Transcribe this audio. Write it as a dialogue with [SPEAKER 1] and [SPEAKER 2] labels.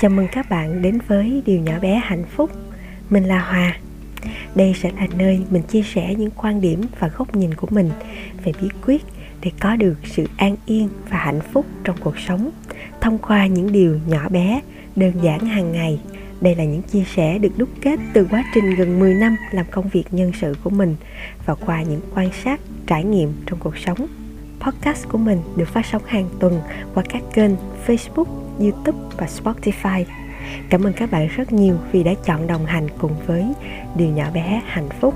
[SPEAKER 1] Chào mừng các bạn đến với Điều nhỏ bé hạnh phúc. Mình là Hòa. Đây sẽ là nơi mình chia sẻ những quan điểm và góc nhìn của mình về bí quyết để có được sự an yên và hạnh phúc trong cuộc sống thông qua những điều nhỏ bé, đơn giản hàng ngày. Đây là những chia sẻ được đúc kết từ quá trình gần 10 năm làm công việc nhân sự của mình và qua những quan sát, trải nghiệm trong cuộc sống. Podcast của mình được phát sóng hàng tuần qua các kênh Facebook, YouTube và Spotify. Cảm ơn các bạn rất nhiều vì đã chọn đồng hành cùng với Điều nhỏ bé hạnh phúc.